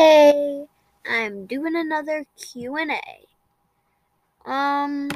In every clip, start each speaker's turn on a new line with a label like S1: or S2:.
S1: Hey, I'm doing another Q&A. Um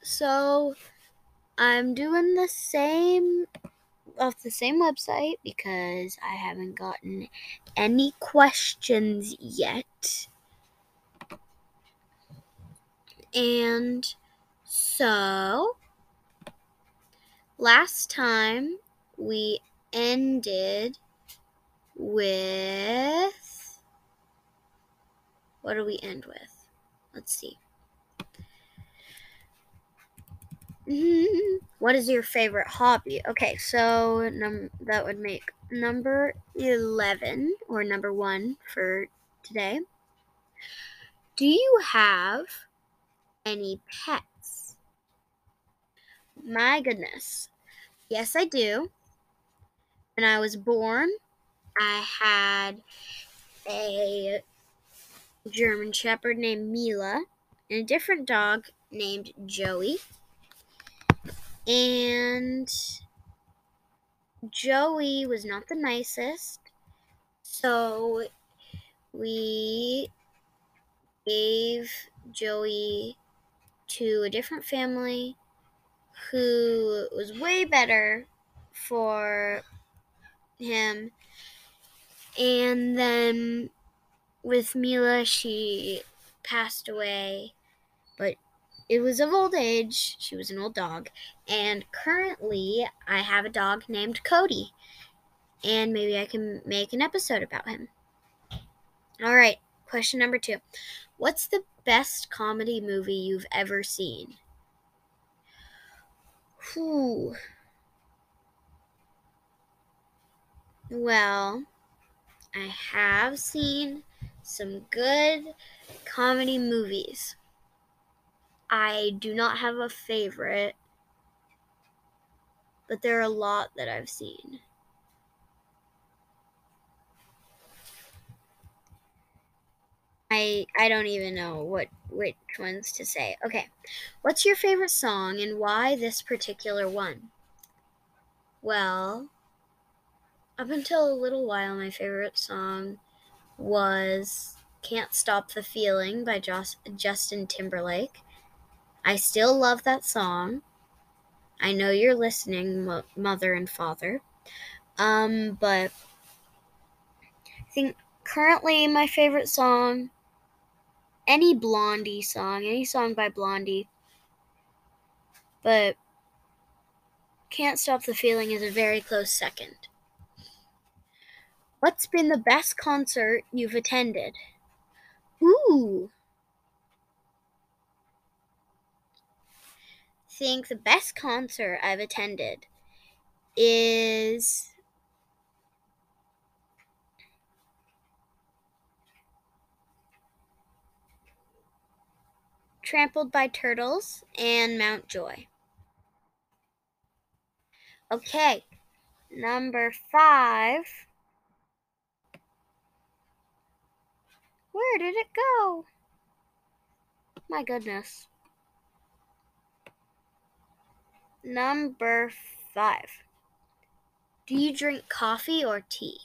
S1: so I'm doing the same off the same website because I haven't gotten any questions yet. And so last time we ended with what do we end with? Let's see. What is your favorite hobby? Okay, so num- that would make number 11 or number 1 for today. Do you have any pets? My goodness. Yes, I do. When I was born, I had a German Shepherd named Mila and a different dog named Joey. And Joey was not the nicest, so we gave Joey to a different family who was way better for him. And then with Mila, she passed away, but it was of old age. She was an old dog. And currently, I have a dog named Cody. And maybe I can make an episode about him. All right, question number two What's the best comedy movie you've ever seen? Whew. Well, I have seen some good comedy movies. I do not have a favorite, but there are a lot that I've seen. I I don't even know what which ones to say. Okay. What's your favorite song and why this particular one? Well, up until a little while my favorite song was Can't Stop the Feeling by Joss, Justin Timberlake. I still love that song. I know you're listening, mo- mother and father. Um, but I think currently my favorite song, any Blondie song, any song by Blondie, but Can't Stop the Feeling is a very close second. What's been the best concert you've attended? Ooh. think the best concert I've attended is Trampled by Turtles and Mt. Joy. Okay, number five. Where did it go? My goodness. Number five. Do you drink coffee or tea?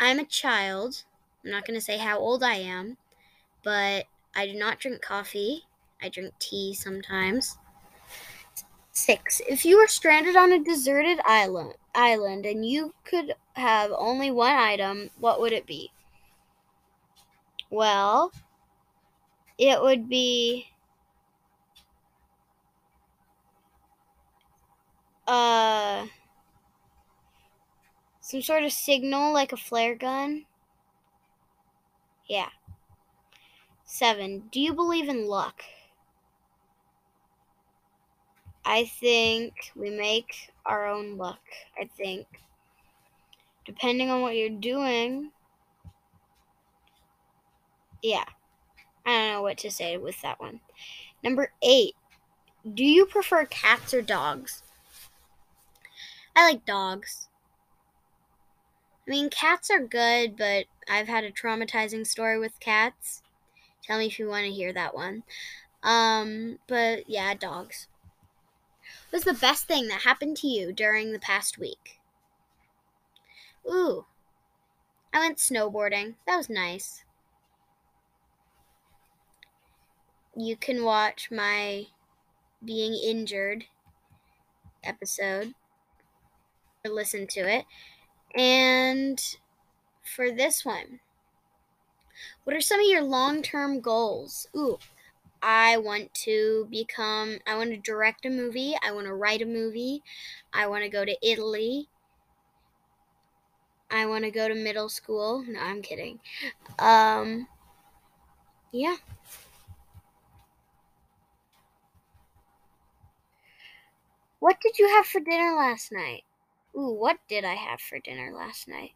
S1: I'm a child. I'm not going to say how old I am, but I do not drink coffee. I drink tea sometimes. Six. If you were stranded on a deserted island, island and you could have only one item, what would it be? Well, it would be uh some sort of signal like a flare gun. Yeah. 7. Do you believe in luck? I think we make our own luck. I think depending on what you're doing. Yeah. I don't know what to say with that one. Number 8. Do you prefer cats or dogs? I like dogs. I mean, cats are good, but I've had a traumatizing story with cats. Tell me if you want to hear that one. Um, but yeah, dogs. What was the best thing that happened to you during the past week? Ooh, I went snowboarding. That was nice. You can watch my being injured episode or listen to it. And for this one, what are some of your long term goals? Ooh, I want to become, I want to direct a movie. I want to write a movie. I want to go to Italy. I want to go to middle school. No, I'm kidding. Um, yeah. What did you have for dinner last night? Ooh, what did I have for dinner last night?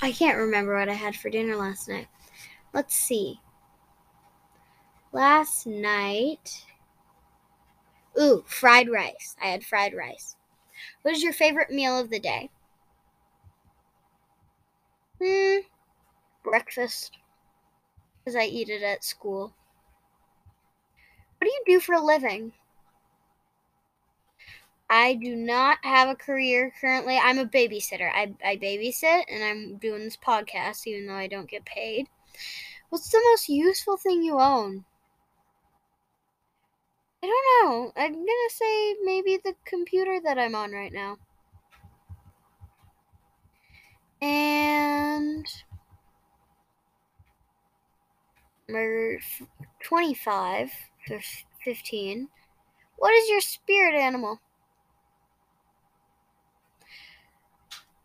S1: I can't remember what I had for dinner last night. Let's see. Last night. Ooh, fried rice. I had fried rice. What is your favorite meal of the day? Hmm, breakfast. Because I eat it at school. What do you do for a living? I do not have a career currently. I'm a babysitter. I, I babysit and I'm doing this podcast even though I don't get paid. What's the most useful thing you own? I don't know. I'm gonna say maybe the computer that I'm on right now. And. Number 25 15. What is your spirit animal?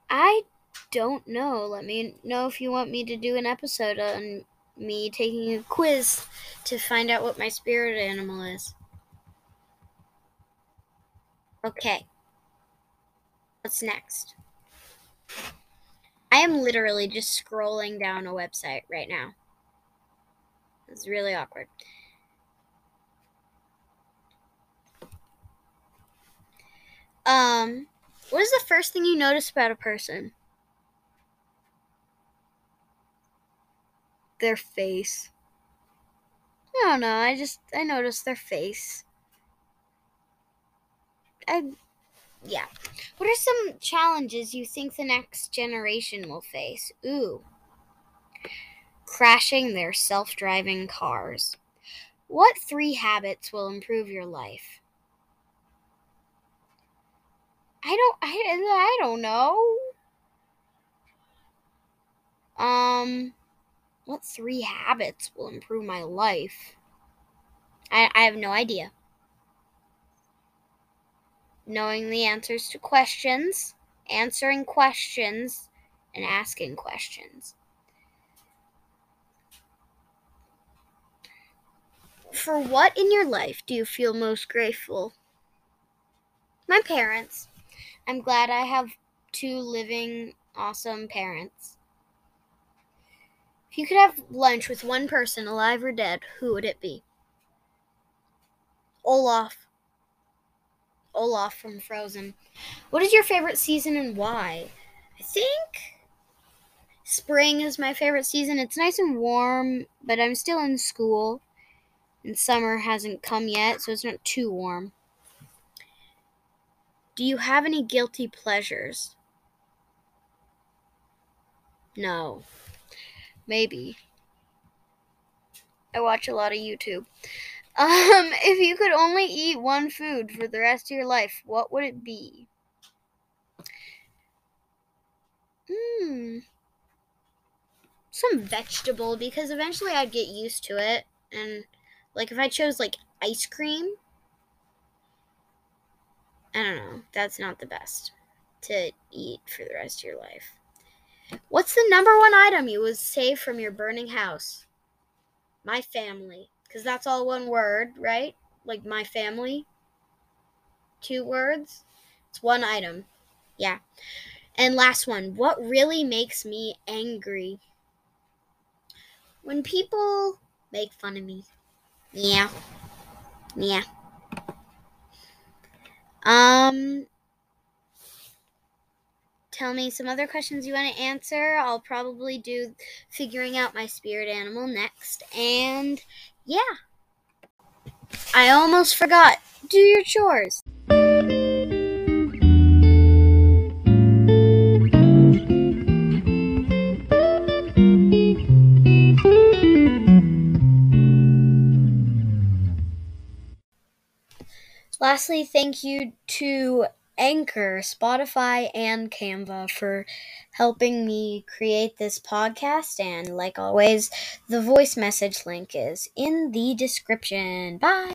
S1: I don't know. Let me know if you want me to do an episode on me taking a quiz to find out what my spirit animal is. Okay. What's next? I am literally just scrolling down a website right now. It's really awkward. Um, what is the first thing you notice about a person? Their face. I don't know. I just I noticed their face. I yeah. What are some challenges you think the next generation will face? Ooh. Crashing their self-driving cars. What three habits will improve your life? I don't I, I don't know. Um what three habits will improve my life? I, I have no idea. Knowing the answers to questions, answering questions, and asking questions. For what in your life do you feel most grateful? My parents. I'm glad I have two living, awesome parents. If you could have lunch with one person, alive or dead, who would it be? Olaf. Olaf from Frozen. What is your favorite season and why? I think spring is my favorite season. It's nice and warm, but I'm still in school. And summer hasn't come yet, so it's not too warm. Do you have any guilty pleasures? No. Maybe. I watch a lot of YouTube. Um, if you could only eat one food for the rest of your life, what would it be? Hmm. Some vegetable because eventually I'd get used to it. And, like, if I chose, like, ice cream, I don't know. That's not the best to eat for the rest of your life. What's the number one item you would save from your burning house? My family. Because that's all one word, right? Like my family. Two words. It's one item. Yeah. And last one. What really makes me angry? When people make fun of me. Yeah. Yeah. Um, tell me some other questions you want to answer. I'll probably do figuring out my spirit animal next. And yeah, I almost forgot. Do your chores. Lastly, thank you to Anchor, Spotify, and Canva for helping me create this podcast. And like always, the voice message link is in the description. Bye.